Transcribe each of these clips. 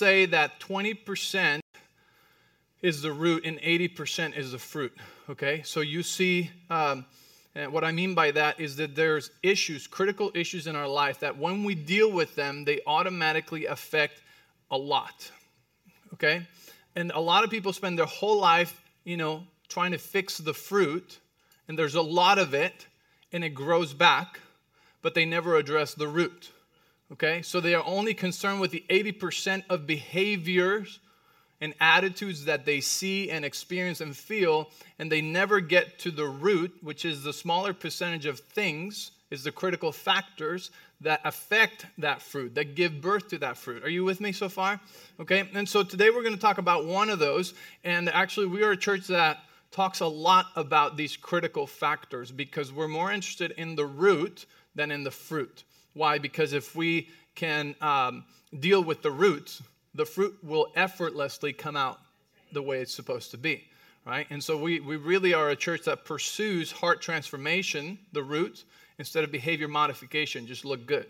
say that 20% is the root and 80% is the fruit. Okay? So you see, um, and what I mean by that is that there's issues, critical issues in our life, that when we deal with them, they automatically affect a lot. Okay? And a lot of people spend their whole life, you know, trying to fix the fruit, and there's a lot of it, and it grows back, but they never address the root. Okay? So they are only concerned with the 80% of behaviors and attitudes that they see and experience and feel, and they never get to the root, which is the smaller percentage of things, is the critical factors that affect that fruit, that give birth to that fruit. Are you with me so far? Okay, and so today we're going to talk about one of those, and actually, we are a church that talks a lot about these critical factors because we're more interested in the root than in the fruit. Why? Because if we can um, deal with the roots, the fruit will effortlessly come out the way it's supposed to be, right? And so we, we really are a church that pursues heart transformation, the root, instead of behavior modification, just look good.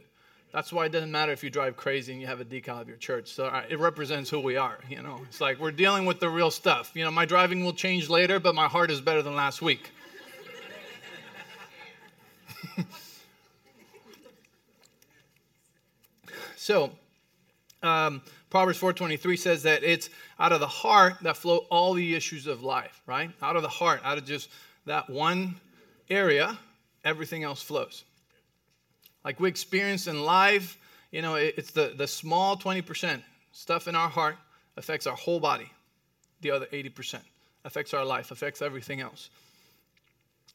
That's why it doesn't matter if you drive crazy and you have a decal of your church. So uh, it represents who we are, you know. It's like we're dealing with the real stuff. You know, my driving will change later, but my heart is better than last week. so, um, Proverbs 4:23 says that it's out of the heart that flow all the issues of life, right? Out of the heart, out of just that one area, everything else flows. Like we experience in life, you know, it's the, the small 20% stuff in our heart affects our whole body. The other 80% affects our life, affects everything else.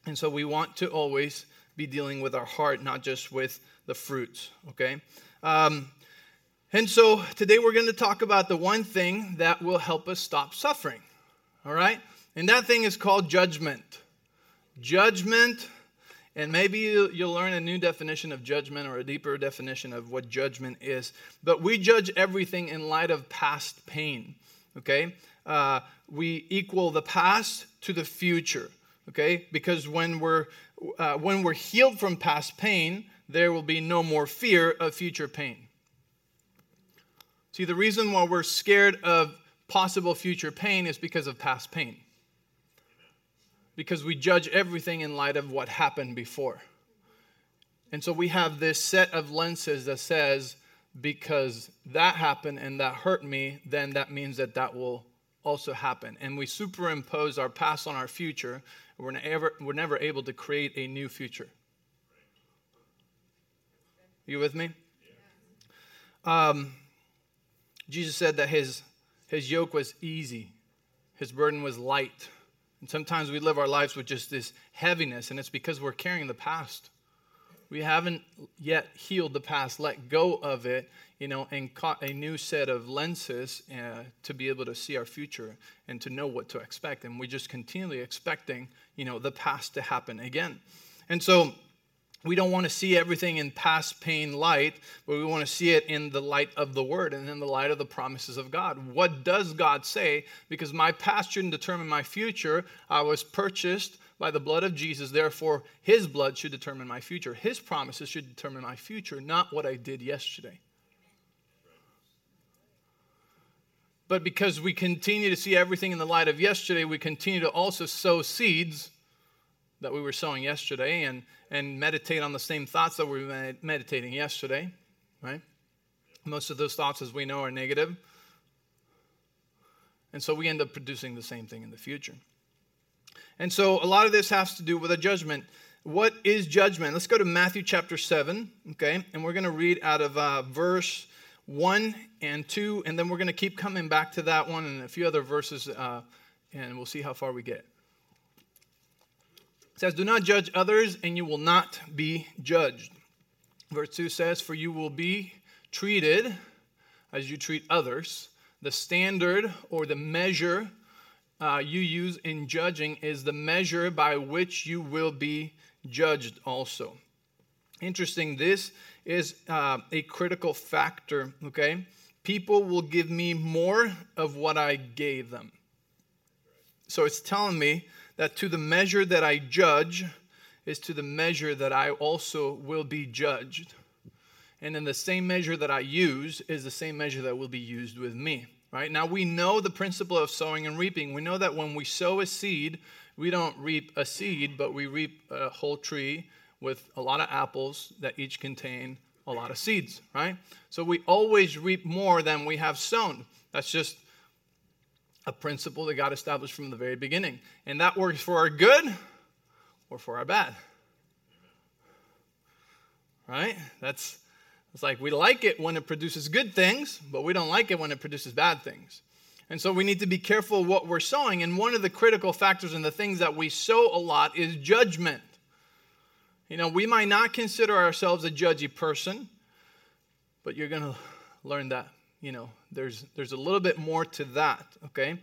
And so we want to always be dealing with our heart, not just with the fruits, okay? Um, and so today we're going to talk about the one thing that will help us stop suffering. All right? And that thing is called judgment. Judgment, and maybe you'll learn a new definition of judgment or a deeper definition of what judgment is. But we judge everything in light of past pain. Okay? Uh, we equal the past to the future. Okay? Because when we're uh, when we're healed from past pain, there will be no more fear of future pain. See, the reason why we're scared of possible future pain is because of past pain. Because we judge everything in light of what happened before. And so we have this set of lenses that says, because that happened and that hurt me, then that means that that will also happen. And we superimpose our past on our future. We're never, we're never able to create a new future. You with me? Um, Jesus said that his, his yoke was easy, his burden was light. And sometimes we live our lives with just this heaviness, and it's because we're carrying the past. We haven't yet healed the past, let go of it, you know, and caught a new set of lenses uh, to be able to see our future and to know what to expect. And we're just continually expecting, you know, the past to happen again. And so we don't want to see everything in past pain light, but we want to see it in the light of the word and in the light of the promises of God. What does God say? Because my past shouldn't determine my future. I was purchased by the blood of Jesus, therefore, his blood should determine my future. His promises should determine my future, not what I did yesterday. But because we continue to see everything in the light of yesterday, we continue to also sow seeds that we were sowing yesterday and, and meditate on the same thoughts that we were meditating yesterday, right? Most of those thoughts, as we know, are negative. And so we end up producing the same thing in the future. And so a lot of this has to do with a judgment. What is judgment? Let's go to Matthew chapter 7, okay? And we're going to read out of uh, verse 1 and 2, and then we're going to keep coming back to that one and a few other verses, uh, and we'll see how far we get. Says, Do not judge others, and you will not be judged. Verse 2 says, For you will be treated as you treat others. The standard or the measure uh, you use in judging is the measure by which you will be judged also. Interesting, this is uh, a critical factor, okay? People will give me more of what I gave them. So it's telling me that to the measure that I judge is to the measure that I also will be judged. And then the same measure that I use is the same measure that will be used with me. Right? Now we know the principle of sowing and reaping. We know that when we sow a seed, we don't reap a seed, but we reap a whole tree with a lot of apples that each contain a lot of seeds, right? So we always reap more than we have sown. That's just a principle that God established from the very beginning. And that works for our good or for our bad. Right? That's it's like we like it when it produces good things, but we don't like it when it produces bad things. And so we need to be careful what we're sowing. And one of the critical factors in the things that we sow a lot is judgment. You know, we might not consider ourselves a judgy person, but you're going to learn that, you know, there's, there's a little bit more to that, okay?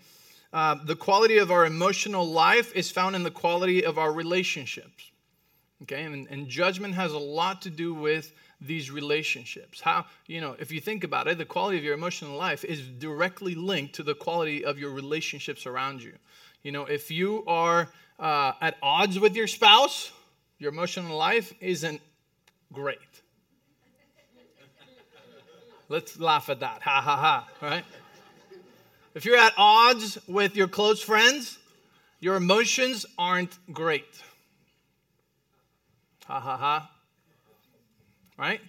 Uh, the quality of our emotional life is found in the quality of our relationships, okay? And, and judgment has a lot to do with these relationships. How, you know, if you think about it, the quality of your emotional life is directly linked to the quality of your relationships around you. You know, if you are uh, at odds with your spouse, your emotional life isn't great. Let's laugh at that. Ha ha ha, right? If you're at odds with your close friends, your emotions aren't great. Ha ha ha right?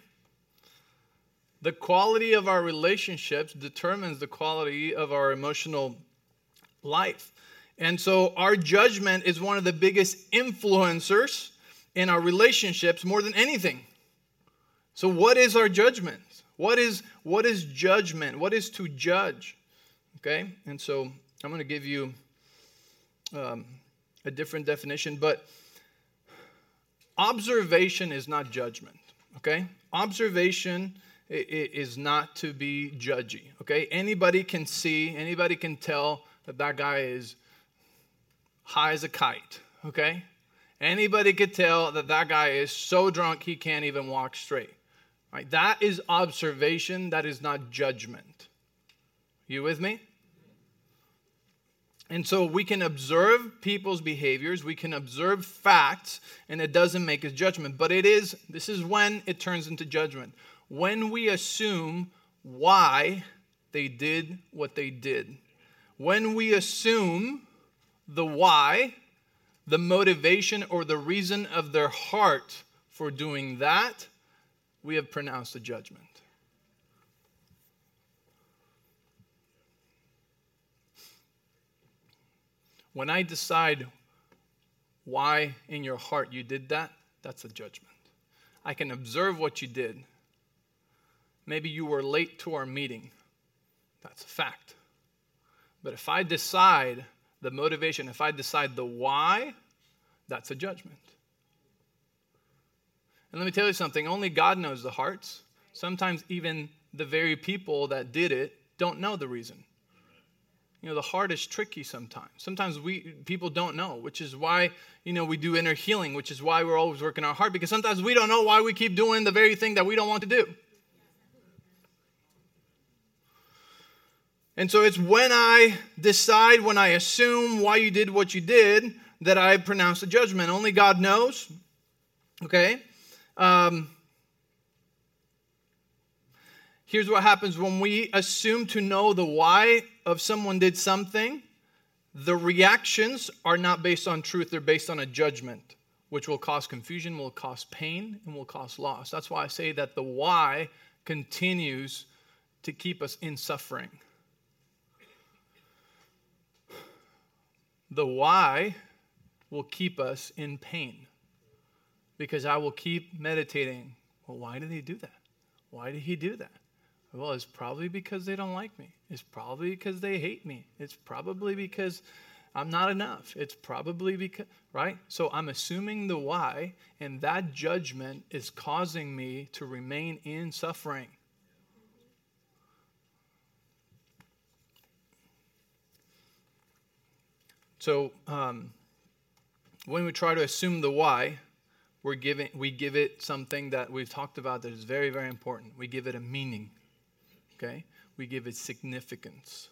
The quality of our relationships determines the quality of our emotional life. And so our judgment is one of the biggest influencers in our relationships more than anything. So what is our judgment? What is what is judgment? What is to judge? Okay? And so I'm going to give you um, a different definition, but observation is not judgment okay? Observation is not to be judgy, okay? Anybody can see, anybody can tell that that guy is high as a kite, okay? Anybody could tell that that guy is so drunk he can't even walk straight. Right? That is observation, that is not judgment. You with me? And so we can observe people's behaviors, we can observe facts, and it doesn't make a judgment. But it is, this is when it turns into judgment. When we assume why they did what they did. When we assume the why, the motivation, or the reason of their heart for doing that, we have pronounced a judgment. When I decide why in your heart you did that, that's a judgment. I can observe what you did. Maybe you were late to our meeting. That's a fact. But if I decide the motivation, if I decide the why, that's a judgment. And let me tell you something only God knows the hearts. Sometimes even the very people that did it don't know the reason. You know, the heart is tricky sometimes. Sometimes we people don't know, which is why, you know, we do inner healing, which is why we're always working our heart because sometimes we don't know why we keep doing the very thing that we don't want to do. And so it's when I decide, when I assume why you did what you did, that I pronounce a judgment. Only God knows. Okay? Um, here's what happens when we assume to know the why of someone did something, the reactions are not based on truth, they're based on a judgment, which will cause confusion, will cause pain, and will cause loss. That's why I say that the why continues to keep us in suffering. The why will keep us in pain because I will keep meditating. Well, why did he do that? Why did he do that? Well, it's probably because they don't like me. It's probably because they hate me. It's probably because I'm not enough. It's probably because, right? So I'm assuming the why, and that judgment is causing me to remain in suffering. So um, when we try to assume the why, we're giving, we give it something that we've talked about that is very, very important. We give it a meaning okay? We give it significance.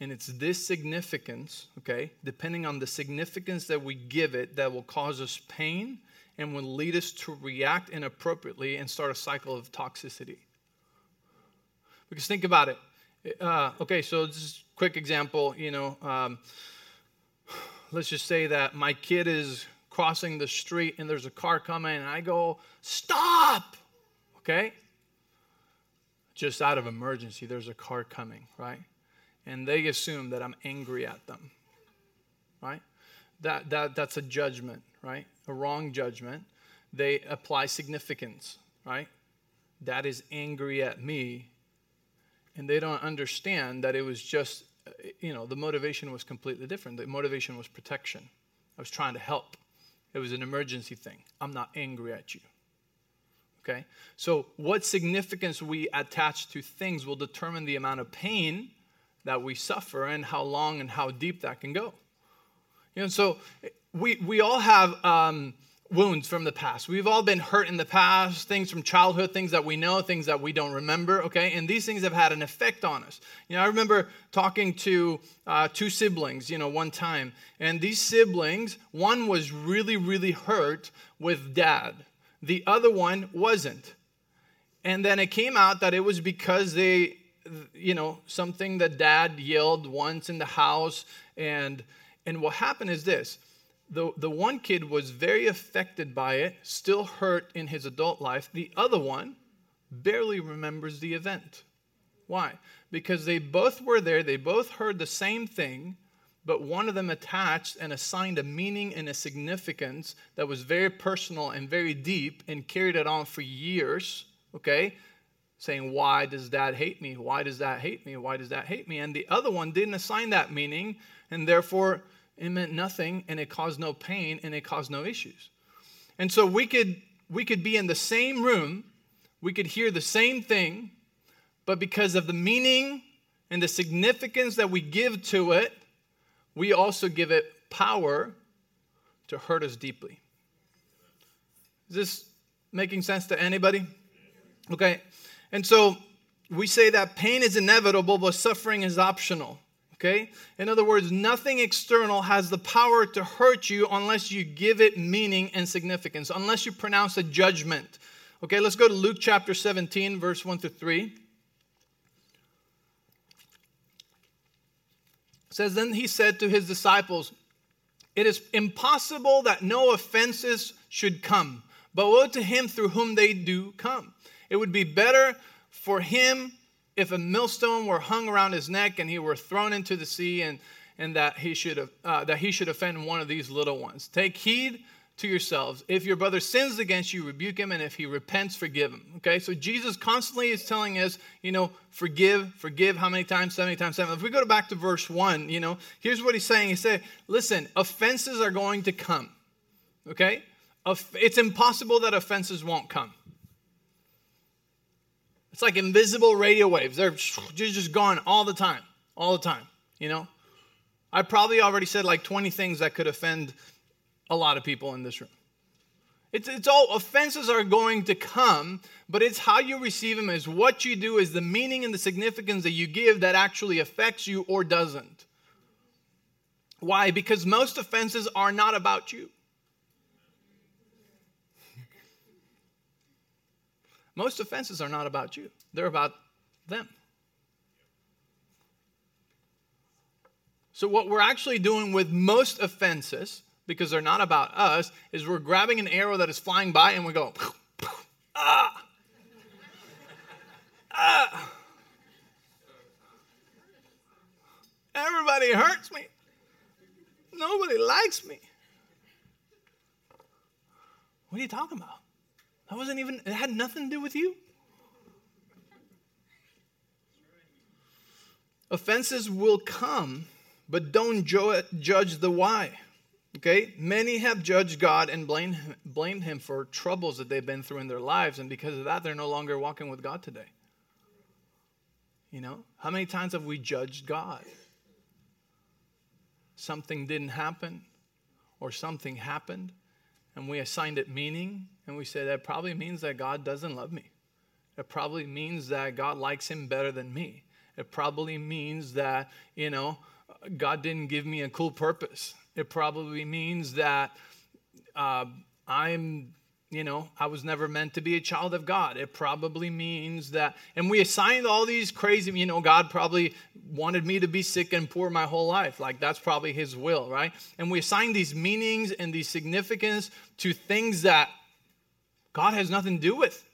And it's this significance, okay, depending on the significance that we give it, that will cause us pain and will lead us to react inappropriately and start a cycle of toxicity. Because think about it. Uh, okay, so just quick example, you know, um, let's just say that my kid is crossing the street and there's a car coming and I go, stop, okay? Just out of emergency, there's a car coming, right? And they assume that I'm angry at them, right? That, that, that's a judgment, right? A wrong judgment. They apply significance, right? That is angry at me. And they don't understand that it was just, you know, the motivation was completely different. The motivation was protection. I was trying to help. It was an emergency thing. I'm not angry at you. Okay? So, what significance we attach to things will determine the amount of pain that we suffer and how long and how deep that can go. You know, so we, we all have um, wounds from the past. We've all been hurt in the past, things from childhood, things that we know, things that we don't remember, okay? And these things have had an effect on us. You know, I remember talking to uh, two siblings, you know, one time, and these siblings, one was really, really hurt with dad, the other one wasn't. And then it came out that it was because they, you know, something that dad yelled once in the house. And, and what happened is this the, the one kid was very affected by it, still hurt in his adult life. The other one barely remembers the event. Why? Because they both were there, they both heard the same thing, but one of them attached and assigned a meaning and a significance that was very personal and very deep and carried it on for years, okay? Saying, Why does dad hate me? Why does that hate me? Why does that hate me? And the other one didn't assign that meaning, and therefore it meant nothing and it caused no pain and it caused no issues. And so we could we could be in the same room, we could hear the same thing, but because of the meaning and the significance that we give to it, we also give it power to hurt us deeply. Is this making sense to anybody? Okay. And so we say that pain is inevitable, but suffering is optional. Okay? In other words, nothing external has the power to hurt you unless you give it meaning and significance, unless you pronounce a judgment. Okay, let's go to Luke chapter 17, verse 1 to 3. It says, Then he said to his disciples, It is impossible that no offenses should come, but woe to him through whom they do come. It would be better for him if a millstone were hung around his neck and he were thrown into the sea and, and that, he should, uh, that he should offend one of these little ones. Take heed to yourselves. If your brother sins against you, rebuke him, and if he repents, forgive him. Okay, so Jesus constantly is telling us, you know, forgive, forgive how many times? 70 times 7. If we go back to verse 1, you know, here's what he's saying. He said, listen, offenses are going to come. Okay? It's impossible that offenses won't come. It's like invisible radio waves. They're just gone all the time, all the time, you know? I probably already said like 20 things that could offend a lot of people in this room. It's, it's all offenses are going to come, but it's how you receive them, is what you do, is the meaning and the significance that you give that actually affects you or doesn't. Why? Because most offenses are not about you. Most offenses are not about you, they're about them. So, what we're actually doing with most offenses, because they're not about us, is we're grabbing an arrow that is flying by and we go, ah, ah. Everybody hurts me. Nobody likes me. What are you talking about? That wasn't even, it had nothing to do with you. Offenses will come, but don't judge the why. Okay? Many have judged God and blamed, blamed Him for troubles that they've been through in their lives, and because of that, they're no longer walking with God today. You know? How many times have we judged God? Something didn't happen, or something happened, and we assigned it meaning, and we say that probably means that God doesn't love me. It probably means that God likes him better than me. It probably means that, you know, God didn't give me a cool purpose. It probably means that uh, I'm you know, I was never meant to be a child of God. It probably means that, and we assigned all these crazy, you know, God probably wanted me to be sick and poor my whole life. Like that's probably His will, right? And we assign these meanings and these significance to things that God has nothing to do with.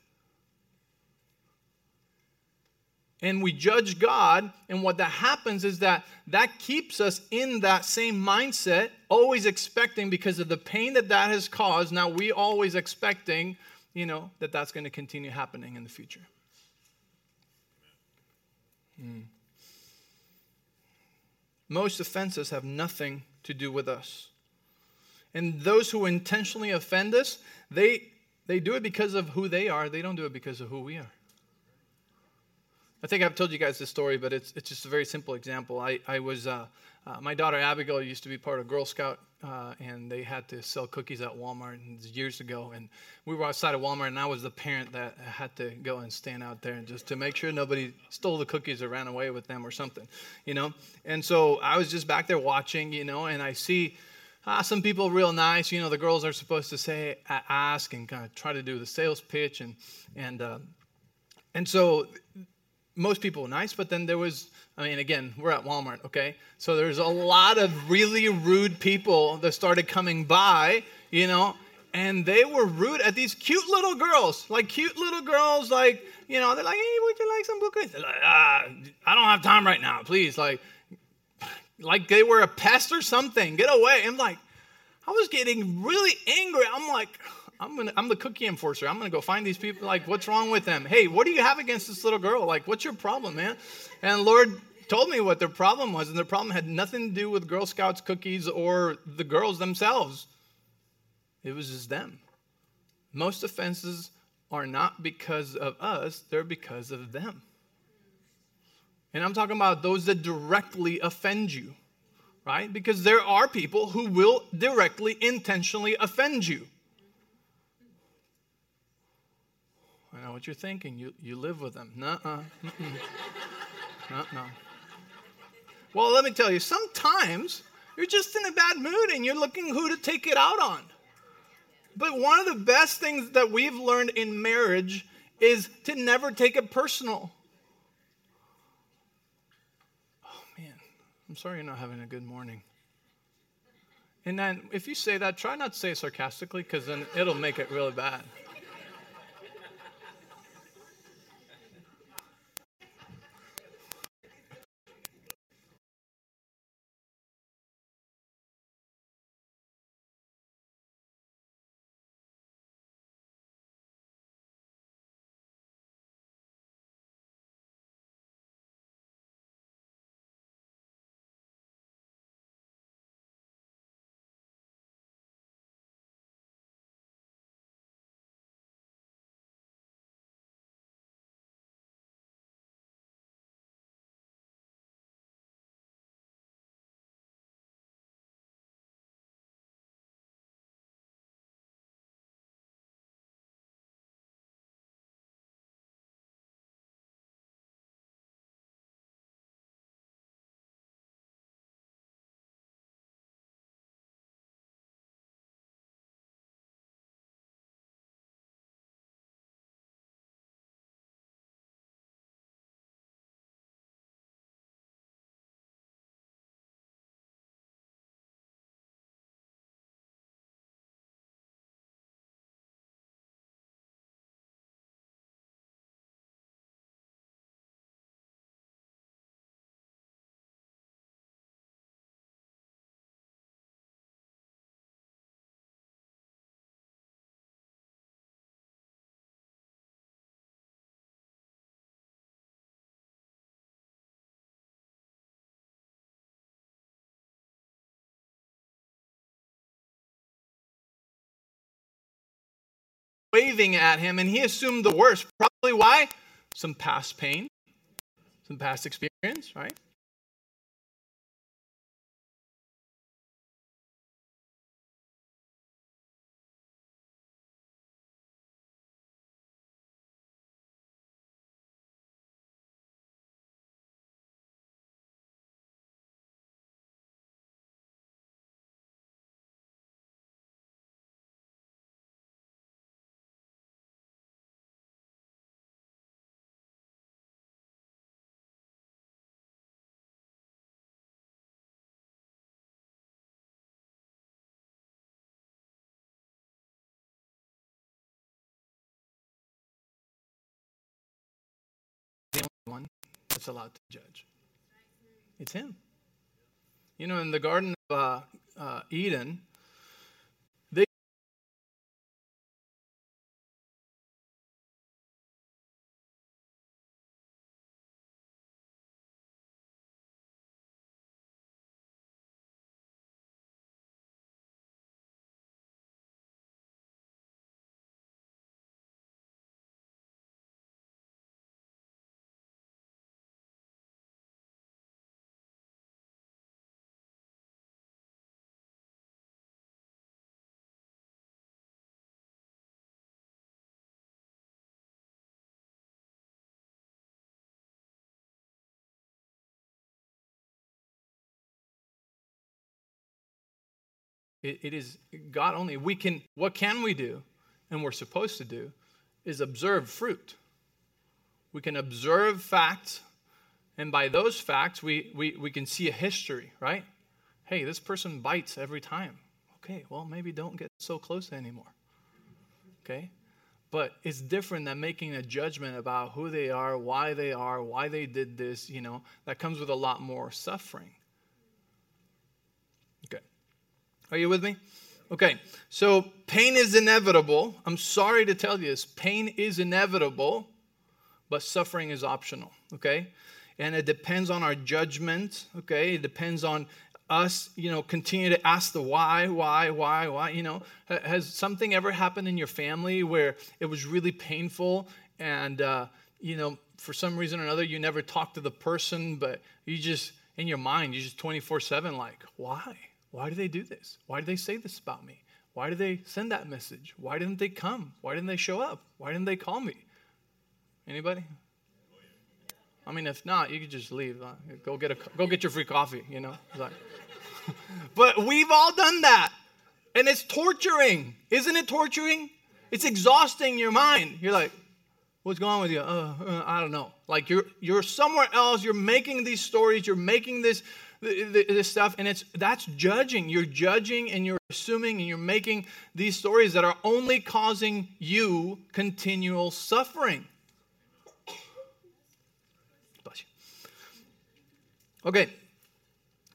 and we judge God, and what that happens is that that keeps us in that same mindset, always expecting because of the pain that that has caused. Now we always expecting, you know, that that's going to continue happening in the future. Hmm. Most offenses have nothing to do with us. And those who intentionally offend us, they they do it because of who they are. They don't do it because of who we are. I think I've told you guys this story, but it's, it's just a very simple example. I, I was, uh, uh, my daughter Abigail used to be part of Girl Scout, uh, and they had to sell cookies at Walmart years ago. And we were outside of Walmart, and I was the parent that had to go and stand out there and just to make sure nobody stole the cookies or ran away with them or something, you know? And so I was just back there watching, you know, and I see. Ah, some people real nice. You know, the girls are supposed to say, ask, and kind of try to do the sales pitch, and and uh, and so most people were nice, but then there was, I mean, again, we're at Walmart, okay? So there's a lot of really rude people that started coming by, you know, and they were rude at these cute little girls, like cute little girls, like, you know, they're like, hey, would you like some cookies? Like, ah, I don't have time right now, please. Like, like they were a pest or something. Get away. I'm like, I was getting really angry. I'm like, I'm gonna I'm the cookie enforcer. I'm gonna go find these people. Like, what's wrong with them? Hey, what do you have against this little girl? Like, what's your problem, man? And Lord told me what their problem was, and their problem had nothing to do with Girl Scouts cookies or the girls themselves. It was just them. Most offenses are not because of us, they're because of them. And I'm talking about those that directly offend you, right? Because there are people who will directly, intentionally offend you. I know what you're thinking. You, you live with them. Nuh-uh. no, Well, let me tell you, sometimes you're just in a bad mood and you're looking who to take it out on. But one of the best things that we've learned in marriage is to never take it personal. Oh, man. I'm sorry you're not having a good morning. And then if you say that, try not to say it sarcastically because then it'll make it really bad. Waving at him, and he assumed the worst. Probably why? Some past pain, some past experience, right? That's allowed to judge. It's Him. You know, in the Garden of uh, uh, Eden, It, it is God only. We can, what can we do? And we're supposed to do is observe fruit. We can observe facts, and by those facts, we, we, we can see a history, right? Hey, this person bites every time. Okay, well, maybe don't get so close anymore. Okay? But it's different than making a judgment about who they are, why they are, why they did this, you know, that comes with a lot more suffering. Okay. Are you with me? Okay, so pain is inevitable. I'm sorry to tell you this pain is inevitable, but suffering is optional. Okay, and it depends on our judgment. Okay, it depends on us, you know, continue to ask the why, why, why, why. You know, has something ever happened in your family where it was really painful and, uh, you know, for some reason or another, you never talked to the person, but you just, in your mind, you just 24 7, like, why? Why do they do this? Why do they say this about me? Why did they send that message? Why didn't they come? Why didn't they show up? Why didn't they call me? Anybody? I mean, if not, you could just leave. Go get a go get your free coffee. You know. Like, but we've all done that, and it's torturing, isn't it? Torturing. It's exhausting your mind. You're like, what's going on with you? Uh, uh, I don't know. Like you're you're somewhere else. You're making these stories. You're making this this stuff and it's that's judging. You're judging and you're assuming and you're making these stories that are only causing you continual suffering. Bless you. okay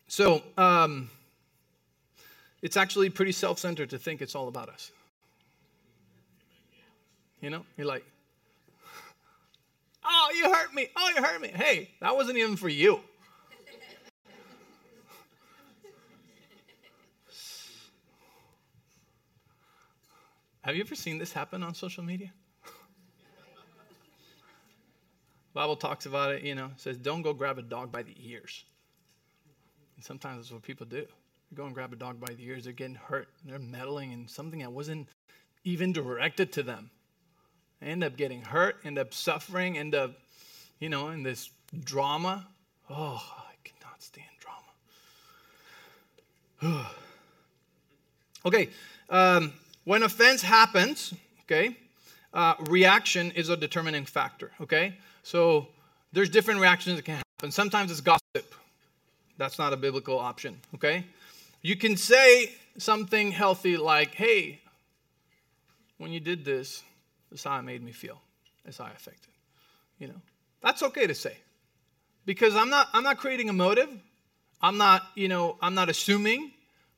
so um, it's actually pretty self-centered to think it's all about us. You know you're like oh you hurt me. Oh you hurt me. Hey that wasn't even for you Have you ever seen this happen on social media? Bible talks about it, you know, says don't go grab a dog by the ears. And sometimes that's what people do. You go and grab a dog by the ears, they're getting hurt, they're meddling in something that wasn't even directed to them. They end up getting hurt, end up suffering, end up, you know, in this drama. Oh, I cannot stand drama. okay, um, when offense happens, okay, uh, reaction is a determining factor, okay? So there's different reactions that can happen. Sometimes it's gossip. That's not a biblical option, okay? You can say something healthy like, hey, when you did this, this how it made me feel. That's how I affected. You know, that's okay to say. Because I'm not I'm not creating a motive. I'm not, you know, I'm not assuming.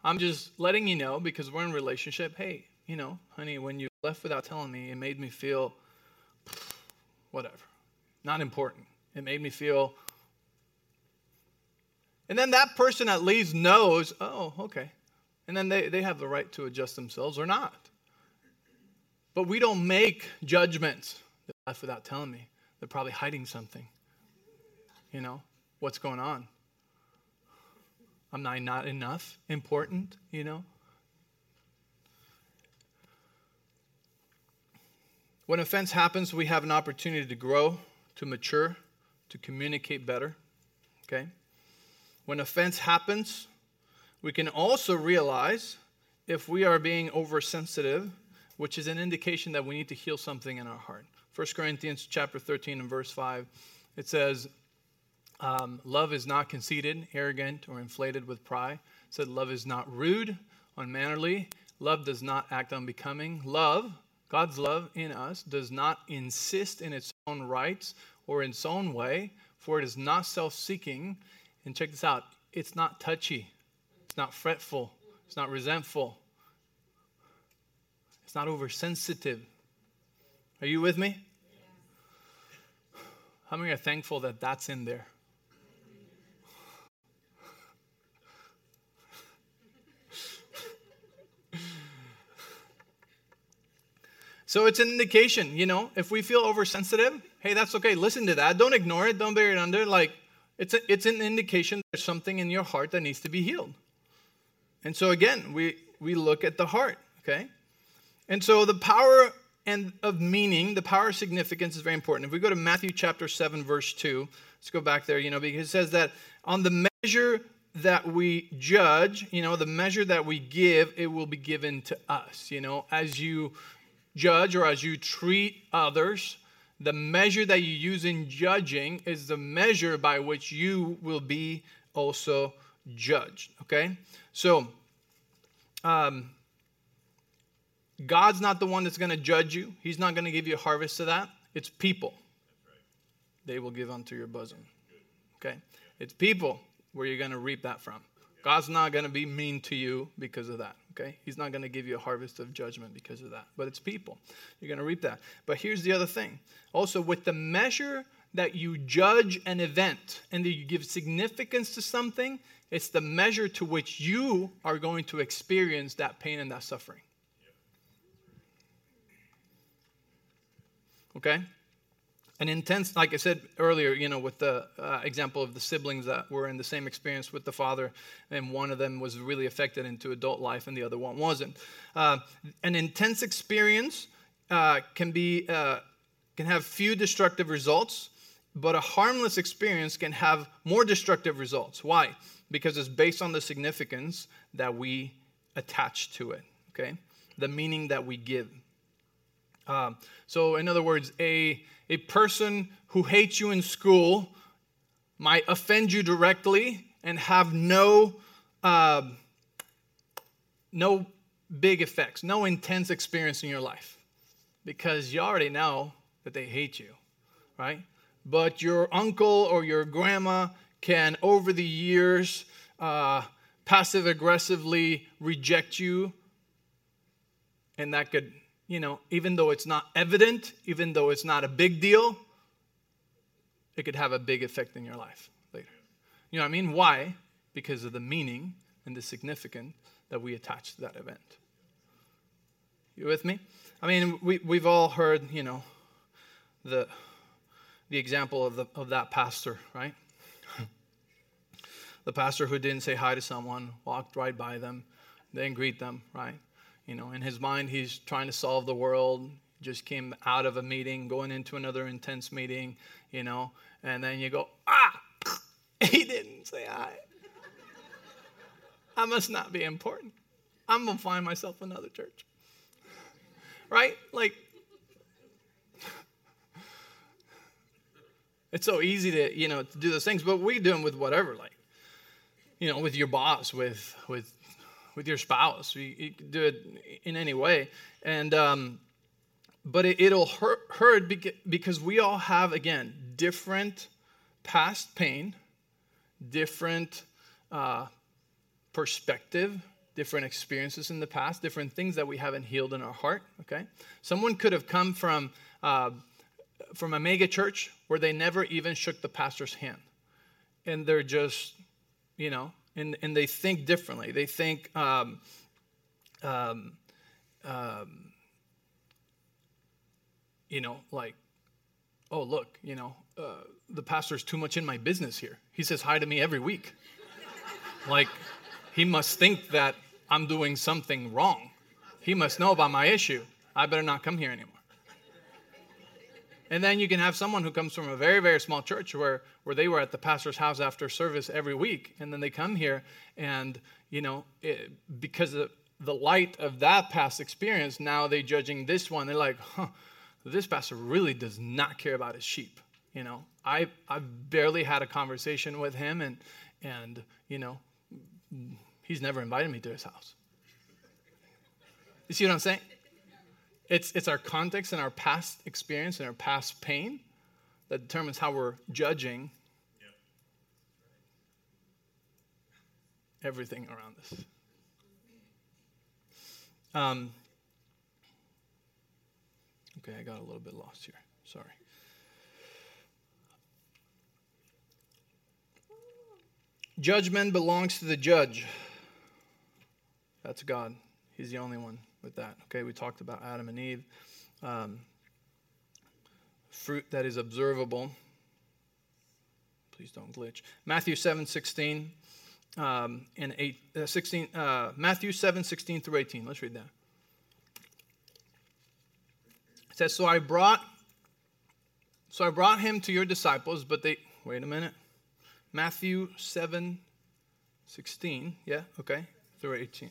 I'm just letting you know because we're in relationship. Hey, you know, honey, when you left without telling me, it made me feel whatever. Not important. It made me feel. And then that person at least knows, oh, okay. And then they, they have the right to adjust themselves or not. But we don't make judgments. They left without telling me. They're probably hiding something. You know, what's going on? I'm I not enough important? You know? When offense happens, we have an opportunity to grow, to mature, to communicate better. Okay? When offense happens, we can also realize if we are being oversensitive, which is an indication that we need to heal something in our heart. 1 Corinthians chapter 13 and verse 5, it says, um, Love is not conceited, arrogant, or inflated with pride. It said, Love is not rude, unmannerly. Love does not act unbecoming. Love God's love in us does not insist in its own rights or in its own way, for it is not self seeking. And check this out it's not touchy, it's not fretful, it's not resentful, it's not oversensitive. Are you with me? How many are thankful that that's in there? So it's an indication, you know, if we feel oversensitive, hey, that's okay. Listen to that. Don't ignore it. Don't bury it under. Like, it's, a, it's an indication there's something in your heart that needs to be healed. And so again, we, we look at the heart, okay? And so the power and of meaning, the power of significance is very important. If we go to Matthew chapter 7, verse 2, let's go back there, you know, because it says that on the measure that we judge, you know, the measure that we give, it will be given to us. You know, as you judge or as you treat others, the measure that you use in judging is the measure by which you will be also judged. Okay? So, um, God's not the one that's going to judge you, He's not going to give you a harvest of that. It's people. They will give unto your bosom. Okay? It's people where you're going to reap that from. God's not going to be mean to you because of that. Okay? He's not going to give you a harvest of judgment because of that. But it's people. You're going to reap that. But here's the other thing. Also, with the measure that you judge an event and that you give significance to something, it's the measure to which you are going to experience that pain and that suffering. Okay? An intense, like I said earlier, you know, with the uh, example of the siblings that were in the same experience with the father, and one of them was really affected into adult life and the other one wasn't. Uh, an intense experience uh, can be uh, can have few destructive results, but a harmless experience can have more destructive results. Why? Because it's based on the significance that we attach to it. Okay, the meaning that we give. Um, so, in other words, a, a person who hates you in school might offend you directly and have no, uh, no big effects, no intense experience in your life because you already know that they hate you, right? But your uncle or your grandma can, over the years, uh, passive aggressively reject you, and that could you know, even though it's not evident, even though it's not a big deal, it could have a big effect in your life later. You know what I mean? Why? Because of the meaning and the significance that we attach to that event. You with me? I mean, we, we've all heard, you know, the, the example of, the, of that pastor, right? the pastor who didn't say hi to someone, walked right by them, didn't greet them, right? You know, in his mind, he's trying to solve the world. Just came out of a meeting, going into another intense meeting, you know, and then you go, ah, he didn't say hi. I must not be important. I'm going to find myself another church. Right? Like, it's so easy to, you know, to do those things, but we do them with whatever, like, you know, with your boss, with, with with your spouse. You, you can do it in any way. And, um, but it, will hurt, hurt because we all have, again, different past pain, different uh, perspective, different experiences in the past, different things that we haven't healed in our heart. Okay, someone could have come from uh, from a mega church where they never even shook the pastor's hand, and they're just, you know, and, and they think differently. They think, um, um, um, you know, like, oh, look, you know, uh, the pastor's too much in my business here. He says hi to me every week. like, he must think that I'm doing something wrong. He must know about my issue. I better not come here anymore. And then you can have someone who comes from a very, very small church where, where they were at the pastor's house after service every week. And then they come here and, you know, it, because of the light of that past experience, now they're judging this one. They're like, huh, this pastor really does not care about his sheep. You know, I, I've barely had a conversation with him and, and, you know, he's never invited me to his house. You see what I'm saying? It's, it's our context and our past experience and our past pain that determines how we're judging everything around us. Um, okay, I got a little bit lost here. Sorry. Judgment belongs to the judge. That's God. He's the only one with that. Okay, we talked about Adam and Eve. Um, fruit that is observable. Please don't glitch. Matthew 7 16 um, and 8, uh, 16, uh, Matthew 7 16 through 18. Let's read that. It says, So I brought so I brought him to your disciples, but they wait a minute. Matthew 7 16. Yeah, okay. Through 18.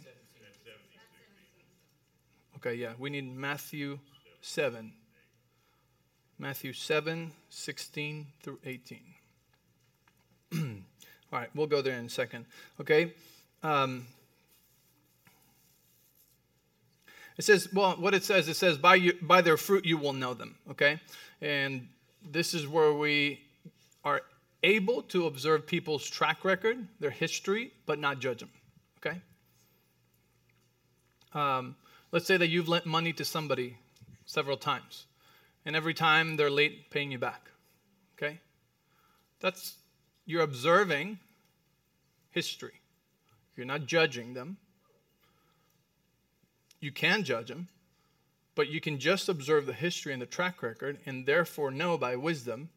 Okay, yeah. We need Matthew 7. Matthew 7 16 through 18. All right, we'll go there in a second. Okay. Um, it says, well, what it says, it says, by, you, by their fruit you will know them. Okay. And this is where we are able to observe people's track record, their history, but not judge them. Okay. Um, let's say that you've lent money to somebody several times, and every time they're late paying you back. Okay. That's you're observing history. You're not judging them. You can judge them, but you can just observe the history and the track record and therefore know by wisdom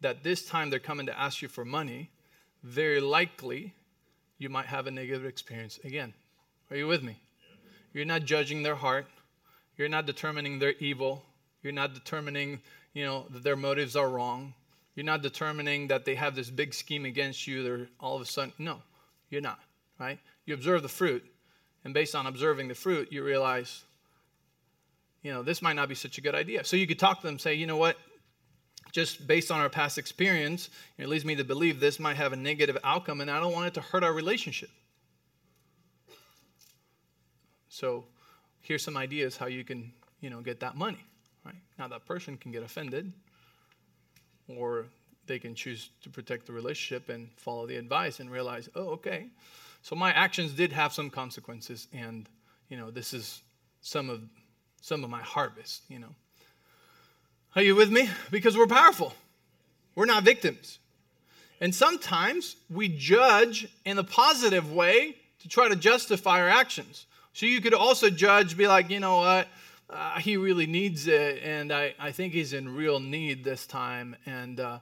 that this time they're coming to ask you for money, very likely you might have a negative experience again. Are you with me? You're not judging their heart. You're not determining their evil. You're not determining, you know, that their motives are wrong. You're not determining that they have this big scheme against you. They're all of a sudden, no, you're not, right? You observe the fruit, and based on observing the fruit, you realize, you know, this might not be such a good idea. So you could talk to them, say, you know what, just based on our past experience, it leads me to believe this might have a negative outcome, and I don't want it to hurt our relationship. So here's some ideas how you can, you know, get that money, right? Now that person can get offended or they can choose to protect the relationship and follow the advice and realize, oh, okay, so my actions did have some consequences, and you know, this is some of some of my harvest. You know, are you with me? Because we're powerful. We're not victims. And sometimes we judge in a positive way to try to justify our actions. So you could also judge, be like, you know what? uh, he really needs it, and I, I think he's in real need this time. And, uh,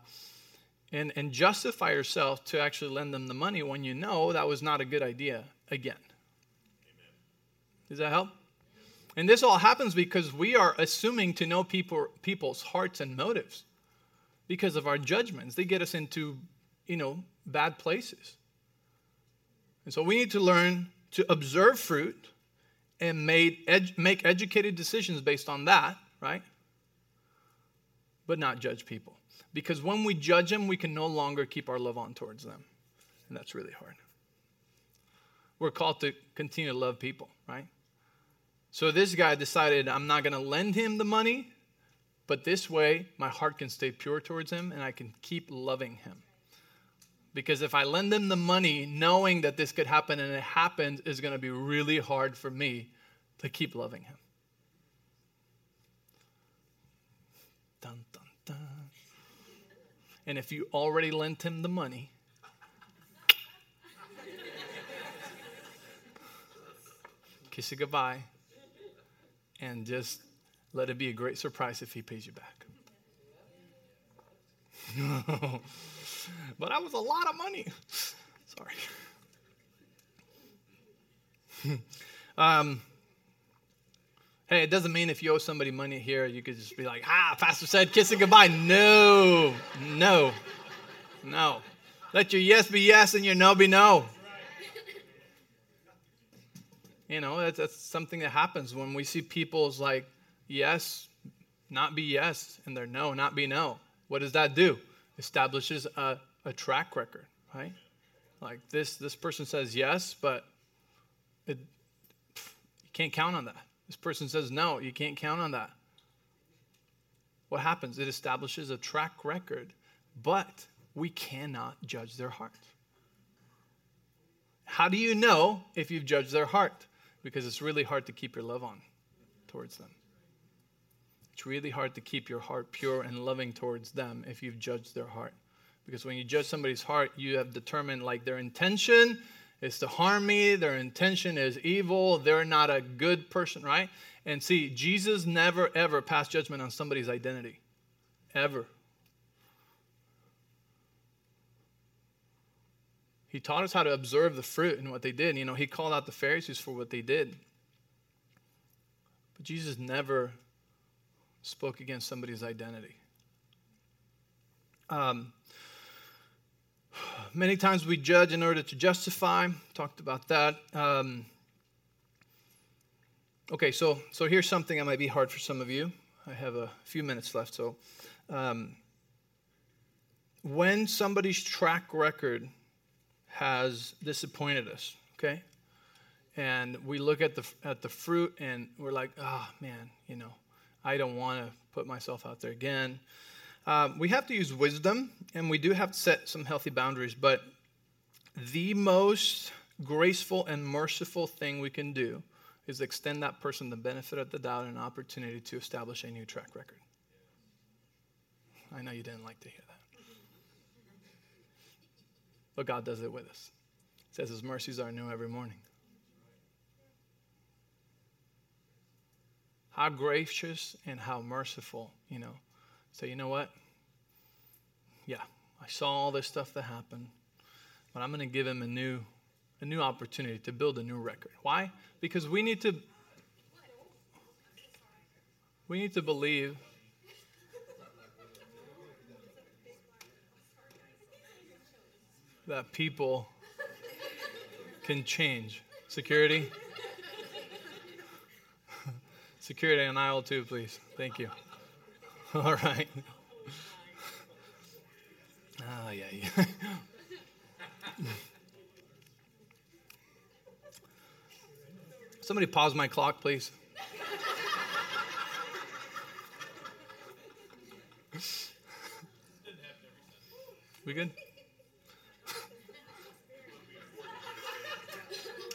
and, and justify yourself to actually lend them the money when you know that was not a good idea again. Amen. Does that help? And this all happens because we are assuming to know people, people's hearts and motives because of our judgments. They get us into, you know, bad places. And so we need to learn to observe fruit and made ed- make educated decisions based on that, right? But not judge people. Because when we judge them, we can no longer keep our love on towards them. And that's really hard. We're called to continue to love people, right? So this guy decided I'm not going to lend him the money, but this way my heart can stay pure towards him and I can keep loving him. Because if I lend them the money knowing that this could happen and it happened, is going to be really hard for me to keep loving him. Dun, dun, dun. And if you already lent him the money, kiss it goodbye and just let it be a great surprise if he pays you back. but that was a lot of money. Sorry. um, hey, it doesn't mean if you owe somebody money here, you could just be like, ah, Pastor said, kissing goodbye. No, no, no. Let your yes be yes and your no be no. You know, that's, that's something that happens when we see people's like yes, not be yes, and their no, not be no. What does that do? Establishes a, a track record, right? Like this, this person says yes, but it, you can't count on that. This person says no, you can't count on that. what happens? It establishes a track record, but we cannot judge their heart. How do you know if you've judged their heart? Because it's really hard to keep your love on towards them. It's really hard to keep your heart pure and loving towards them if you've judged their heart. Because when you judge somebody's heart, you have determined like their intention is to harm me, their intention is evil, they're not a good person, right? And see, Jesus never ever passed judgment on somebody's identity. Ever. He taught us how to observe the fruit and what they did. You know, he called out the Pharisees for what they did. But Jesus never spoke against somebody's identity. Um, many times we judge in order to justify. Talked about that. Um, okay, so so here's something that might be hard for some of you. I have a few minutes left, so um, when somebody's track record has disappointed us, okay? And we look at the at the fruit and we're like, oh man, you know, I don't want to put myself out there again. Um, we have to use wisdom, and we do have to set some healthy boundaries. But the most graceful and merciful thing we can do is extend that person the benefit of the doubt and an opportunity to establish a new track record. I know you didn't like to hear that. But God does it with us. It says his mercies are new every morning. How gracious and how merciful, you know. Say, you know what? Yeah, I saw all this stuff that happened, but I'm going to give him a new a new opportunity to build a new record. Why? Because we need to we need to believe that people can change. Security? Security on aisle two, please. Thank you. All right. Oh, yeah. yeah. Somebody pause my clock, please. We good?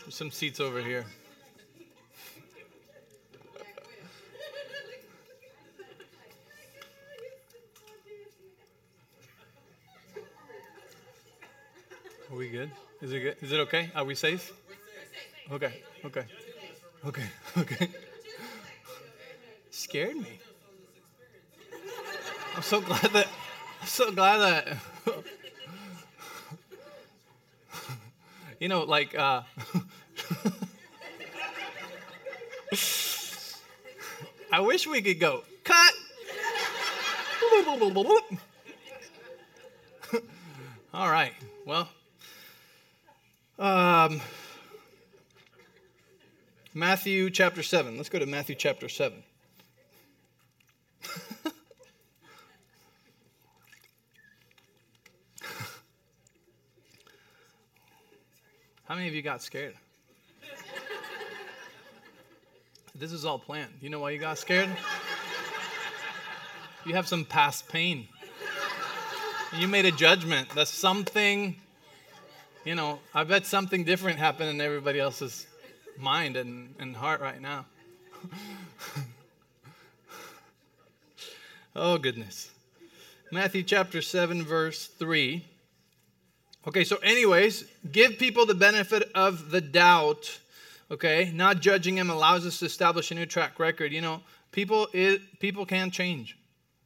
There's some seats over here. Is it good? Is it okay? Are we safe? Okay. Okay. Okay. Okay. Scared me. I'm so glad that. I'm so glad that. you know, like. Uh, I wish we could go cut. All right. Well. Um, Matthew chapter 7. Let's go to Matthew chapter 7. How many of you got scared? This is all planned. You know why you got scared? You have some past pain. You made a judgment that something you know, I bet something different happened in everybody else's mind and, and heart right now. oh, goodness. Matthew chapter 7, verse 3. Okay, so, anyways, give people the benefit of the doubt. Okay, not judging them allows us to establish a new track record. You know, people, it, people can change.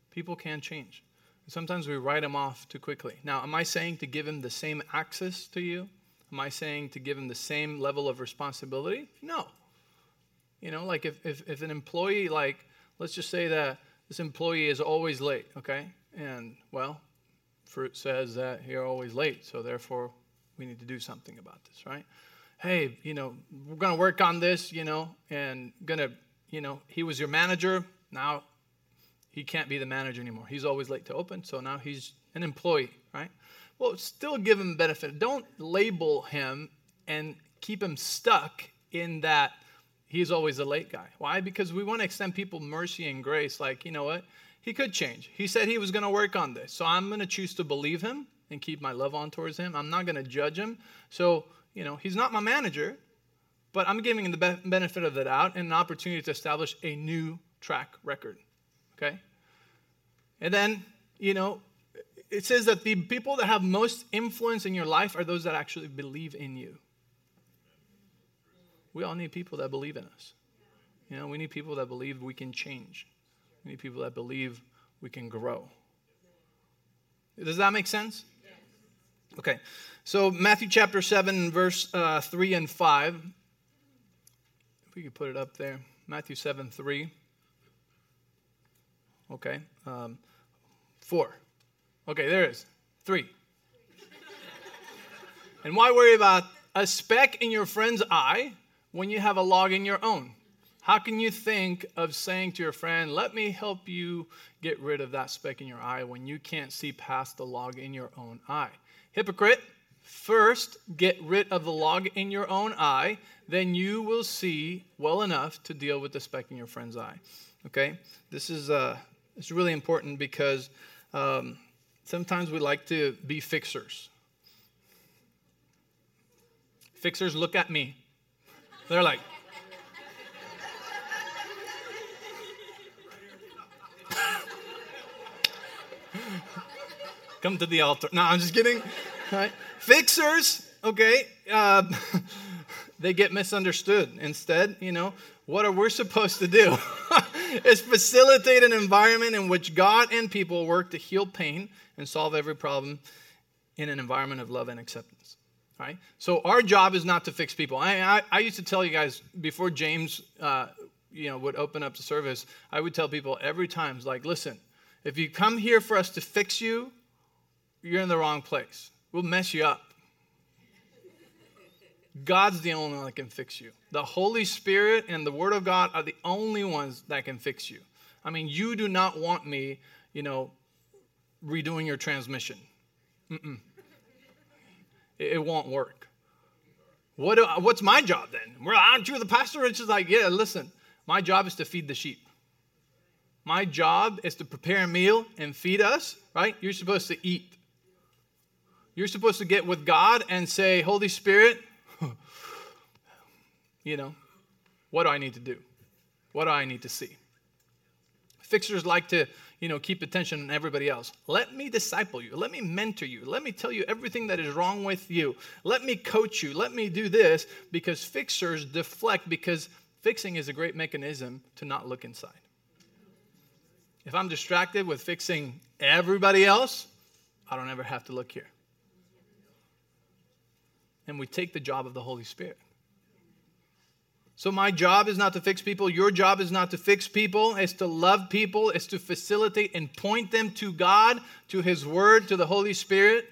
People can change. Sometimes we write them off too quickly. Now, am I saying to give him the same access to you? Am I saying to give him the same level of responsibility? No. You know, like if, if, if an employee, like, let's just say that this employee is always late, okay? And, well, fruit says that you're always late, so therefore we need to do something about this, right? Hey, you know, we're going to work on this, you know, and going to, you know, he was your manager. Now he can't be the manager anymore. He's always late to open, so now he's an employee, right? Well, still give him benefit. Don't label him and keep him stuck in that he's always a late guy. Why? Because we want to extend people mercy and grace. Like, you know what? he could change. He said he was going to work on this. So I'm going to choose to believe him and keep my love on towards him. I'm not going to judge him. So, you know, he's not my manager, but I'm giving him the benefit of the doubt and an opportunity to establish a new track record. Okay? And then, you know, it says that the people that have most influence in your life are those that actually believe in you. We all need people that believe in us. You know, we need people that believe we can change. We need people that believe we can grow. Does that make sense? Okay. So, Matthew chapter 7, verse uh, 3 and 5. If we could put it up there. Matthew 7, 3. Okay. Um, 4. Okay, there is 3. and why worry about a speck in your friend's eye when you have a log in your own? How can you think of saying to your friend, Let me help you get rid of that speck in your eye when you can't see past the log in your own eye? Hypocrite, first get rid of the log in your own eye, then you will see well enough to deal with the speck in your friend's eye. Okay? This is uh, it's really important because um, sometimes we like to be fixers. Fixers look at me. They're like, Come to the altar. No, I'm just kidding. Fixers, okay, uh, they get misunderstood. Instead, you know, what are we supposed to do? is facilitate an environment in which God and people work to heal pain and solve every problem in an environment of love and acceptance. Right? So our job is not to fix people. I, I, I used to tell you guys before James, uh, you know, would open up the service. I would tell people every time, like, listen, if you come here for us to fix you, you're in the wrong place. We'll mess you up. God's the only one that can fix you. The Holy Spirit and the Word of God are the only ones that can fix you. I mean, you do not want me, you know, redoing your transmission. Mm-mm. It, won't work. What do, what's my job then? Well, aren't you the pastor? It's just like, yeah, listen, my job is to feed the sheep. My job is to prepare a meal and feed us, right? You're supposed to eat. You're supposed to get with God and say, Holy Spirit, you know, what do I need to do? What do I need to see? Fixers like to, you know, keep attention on everybody else. Let me disciple you. Let me mentor you. Let me tell you everything that is wrong with you. Let me coach you. Let me do this because fixers deflect because fixing is a great mechanism to not look inside. If I'm distracted with fixing everybody else, I don't ever have to look here and we take the job of the Holy Spirit. So, my job is not to fix people. Your job is not to fix people. It's to love people. It's to facilitate and point them to God, to His Word, to the Holy Spirit.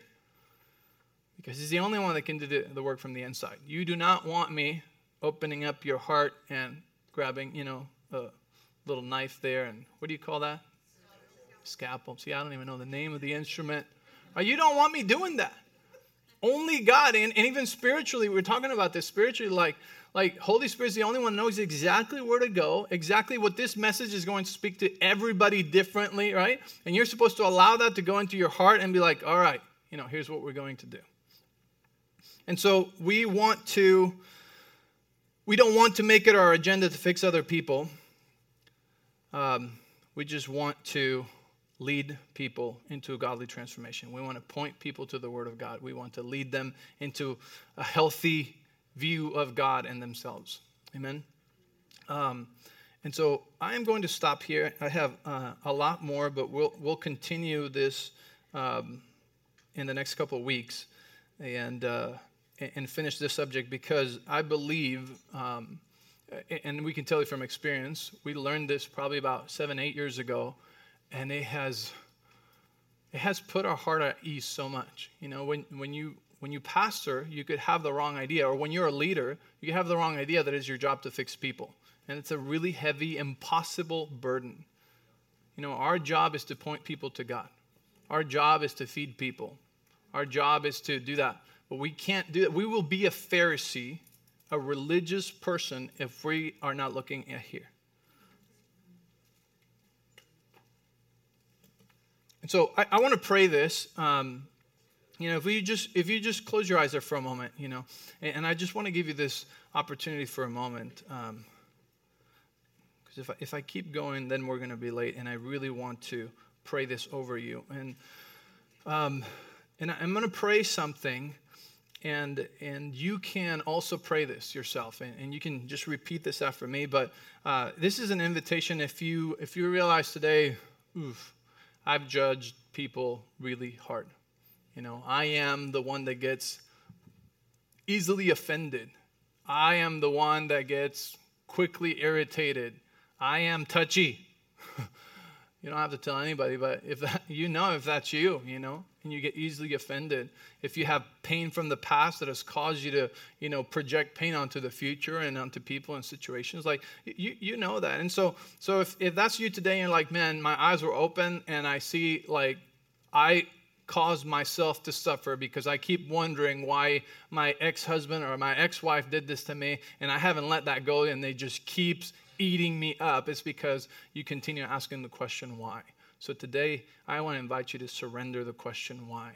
Because He's the only one that can do the work from the inside. You do not want me opening up your heart and grabbing, you know, a little knife there. And what do you call that? Scalpel. See, I don't even know the name of the instrument. Oh, you don't want me doing that. Only God, and, and even spiritually, we're talking about this spiritually, like, like Holy Spirit's the only one knows exactly where to go, exactly what this message is going to speak to everybody differently, right? And you're supposed to allow that to go into your heart and be like, all right, you know, here's what we're going to do. And so we want to, we don't want to make it our agenda to fix other people. Um, we just want to lead people into a godly transformation. We want to point people to the Word of God. We want to lead them into a healthy view of God and themselves. Amen. Um, and so I am going to stop here. I have uh, a lot more, but we'll we'll continue this um, in the next couple of weeks, and uh, and finish this subject because I believe. Um, and we can tell you from experience, we learned this probably about seven, eight years ago and it has it has put our heart at ease so much. You know, when when you when you pastor, you could have the wrong idea, or when you're a leader, you have the wrong idea that it's your job to fix people. And it's a really heavy, impossible burden. You know, our job is to point people to God. Our job is to feed people. Our job is to do that. But we can't do that. We will be a Pharisee, a religious person, if we are not looking at here. And so I, I want to pray this. Um, you know, if you just if you just close your eyes there for a moment, you know, and, and I just want to give you this opportunity for a moment. Um, because if I, if I keep going, then we're going to be late, and I really want to pray this over you. And um, and I'm going to pray something, and and you can also pray this yourself, and, and you can just repeat this after me. But uh, this is an invitation. If you if you realize today, oof, I've judged people really hard. You know, I am the one that gets easily offended. I am the one that gets quickly irritated. I am touchy. you don't have to tell anybody, but if that, you know if that's you, you know, and you get easily offended. If you have pain from the past that has caused you to, you know, project pain onto the future and onto people and situations, like you, you know that. And so, so if, if that's you today, and you're like, man, my eyes were open and I see like I caused myself to suffer because I keep wondering why my ex-husband or my ex-wife did this to me and I haven't let that go and they just keeps eating me up. It's because you continue asking the question why. So today I want to invite you to surrender the question why.